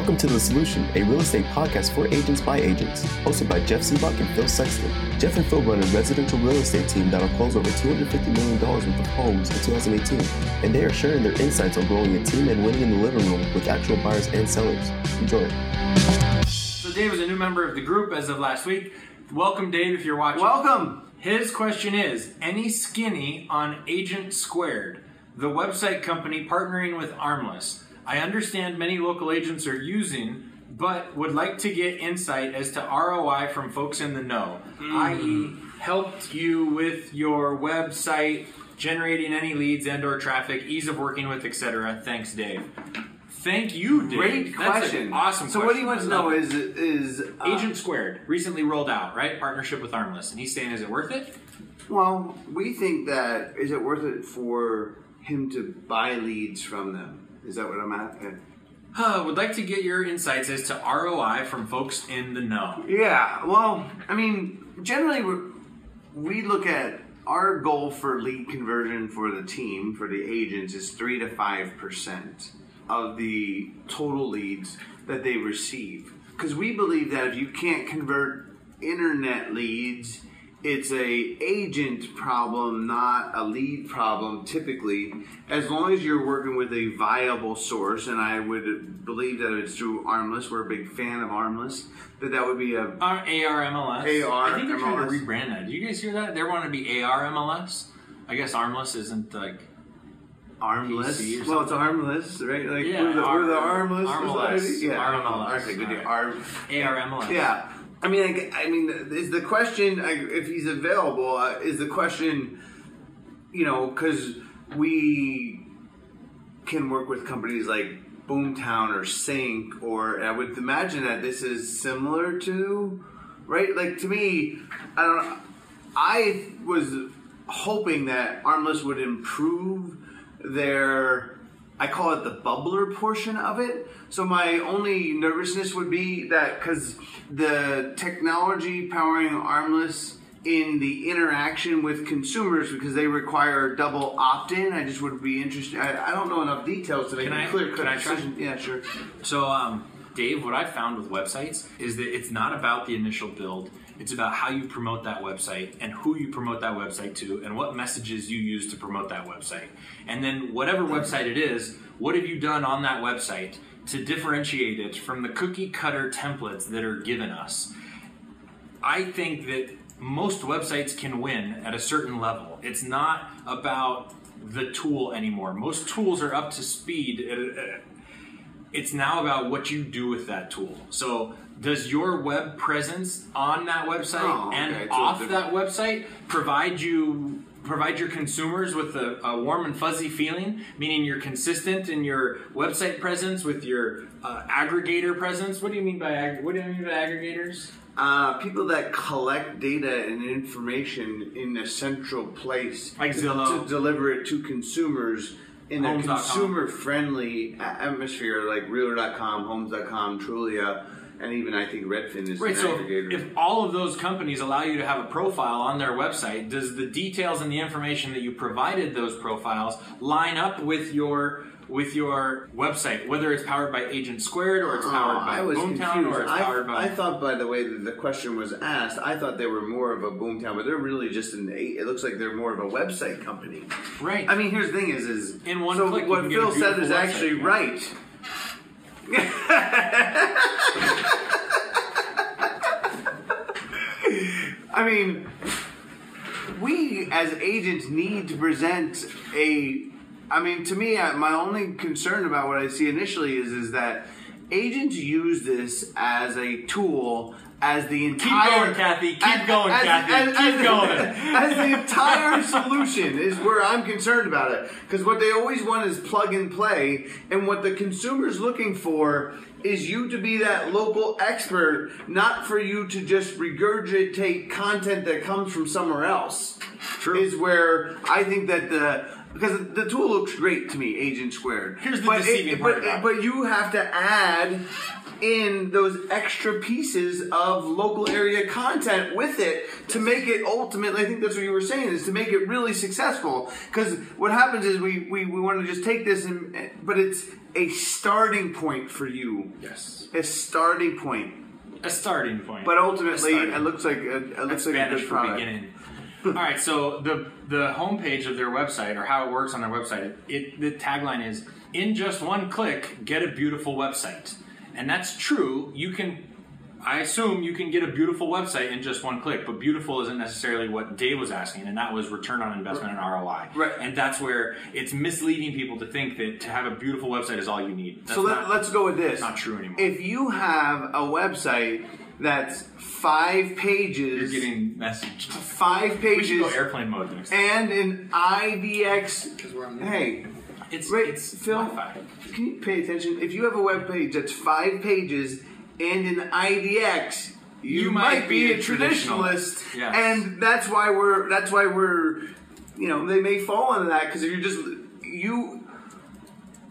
Welcome to The Solution, a real estate podcast for agents by agents, hosted by Jeff Sibbach and Phil Sexton. Jeff and Phil run a residential real estate team that'll close over $250 million worth of homes in 2018, and they are sharing their insights on growing a team and winning in the living room with actual buyers and sellers. Enjoy. So Dave is a new member of the group as of last week. Welcome, Dave, if you're watching. Welcome. His question is Any skinny on Agent Squared, the website company partnering with Armless? I understand many local agents are using, but would like to get insight as to ROI from folks in the know, i.e., helped you with your website, generating any leads and or traffic, ease of working with, etc. Thanks, Dave. Thank you, Dave. Great question. awesome. So what he wants to know is is is uh, Agent Squared recently rolled out, right? Partnership with Armless, and he's saying, is it worth it? Well, we think that is it worth it for him to buy leads from them? Is that what I'm at? Uh, would like to get your insights as to ROI from folks in the know. Yeah. Well, I mean, generally we we look at our goal for lead conversion for the team for the agents is three to five percent of the total leads that they receive. Because we believe that if you can't convert internet leads, it's a agent problem, not a lead problem. Typically, as long as you're working with a viable source, and I would believe that it's through Armless. We're a big fan of Armless. That that would be a Our ARMLS. AR I think they're trying to rebrand that. Do you guys hear that? They want to be ARMLS. I guess Armless isn't like. armless. Well, it's armless, right? Like Yeah, we're, the, ar- we're the armless armless. society. Yeah, Armless. Okay, good. Alright. Arm. ARMLS. Yeah. I mean, I, I mean, is the question I, if he's available? Uh, is the question, you know, because we can work with companies like Boomtown or Sync, or I would imagine that this is similar to, right? Like to me, I don't. I was hoping that Armless would improve their I call it the bubbler portion of it. So my only nervousness would be that because the technology powering Armless in the interaction with consumers because they require double opt-in. I just would be interested. I, I don't know enough details to make Can a I- clear cut I decision. Yeah, sure. So, um, Dave, what I've found with websites is that it's not about the initial build. It's about how you promote that website and who you promote that website to and what messages you use to promote that website. And then, whatever website it is, what have you done on that website to differentiate it from the cookie cutter templates that are given us? I think that most websites can win at a certain level. It's not about the tool anymore. Most tools are up to speed. It's now about what you do with that tool. So, does your web presence on that website Oh, and off that website provide you provide your consumers with a, a warm and fuzzy feeling? Meaning you're consistent in your website presence with your uh, aggregator presence? What do you mean by ag- what do you mean by aggregators? Uh, people that collect data and information in a central place Like to, Zillow. to deliver it to consumers in a consumer-friendly atmosphere, like Realtor.com, Homes.com, Trulia, and even I think Redfin is Right. So aggregator. if all of those companies allow you to have a profile on their website, does the details and the information that you provided those profiles line up with your with your website, whether it's powered by Agent Squared or it's ah, powered Oh, by I was Boomtown confused. or it's I, powered by I thought by the way that the question was asked, I thought they were more of a boomtown, but they're really just an. It looks like they're more of a website company. right. I mean, here's the thing: is is In one so click, what can get a Phil said is beautiful actually website, right. I mean, we as agents need to present a. I mean, to me, my only concern about what I see initially is is that agents use this as a tool as the entire. going, Kathy. Keep as- going, as- Kathy. as- Keep as- going. As the entire solution is where I'm concerned about it because what they always want is plug and play, and what the consumer's looking for is you to be that local expert, not for you to just regurgitate content that comes from somewhere else. Is where I think that the because the tool looks great to me, Agent Squared. Here's the but deceiving it, part but, about it. but you have to add in those extra pieces of local area content with it to make it ultimately. I think that's what you were saying is to make it really successful. Because what happens is we, we we want to just take this and but it's a starting point for you. Yes. A starting point. A starting point. But ultimately, it looks like a, it looks That's like a good product. beginning. All right, so the the homepage of their website or how it works on their website, it the tagline is "In just one click, get a beautiful website," and that's true. You can, I assume, you can get a beautiful website in just one click, but beautiful isn't necessarily what Dave was asking, and that was return on investment and ROI. Right. and that's where it's misleading people to think that to have a beautiful website is all you need. That's So let, let's go with this. not true anymore. If you have a website that's five You're pages, getting messaged. five We should go airplane mode next. and an IDX. Because we're on the- Hey, It's Right, it's Phil? Wi-Fi. can you pay attention? If you have a web page that's five pages and an IDX, you, You might, might be, be a a traditionalist, traditionalist. Yes. and that's why we're that's why we're you know they may fall into that because if you're just you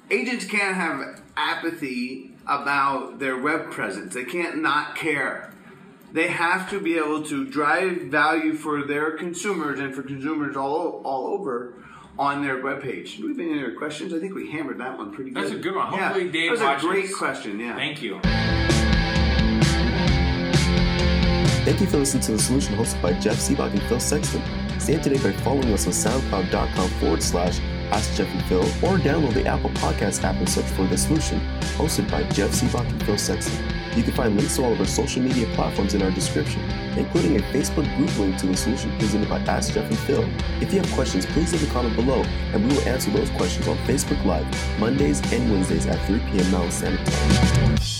agents can't have apathy about their web presence. They can't not care. They have to be able to drive value for their consumers and for consumers all all over on their webpage. Do we have any other questions? I think we hammered that one pretty good. That's a good one. Yeah, Hopefully Dave That was a watches. great question. Yeah. Thank you. Thank you for listening to The Solution hosted by Jeff Sibbach and Phil Sexton. Stay up to date by following us on soundcloud.com forward slash Ask Jeff and Phil or download the Apple Podcast app and search for The Solution, hosted by Jeff Sibbach and Phil Sexton. You can find links to all of our social media platforms in our description, including a Facebook group link to The Solution presented by Ask Jeff and Phil. If you have questions, please leave a comment below, and we will answer those questions on Facebook Live Mondays and Wednesdays at 3 p.m. Mountain Standard Time.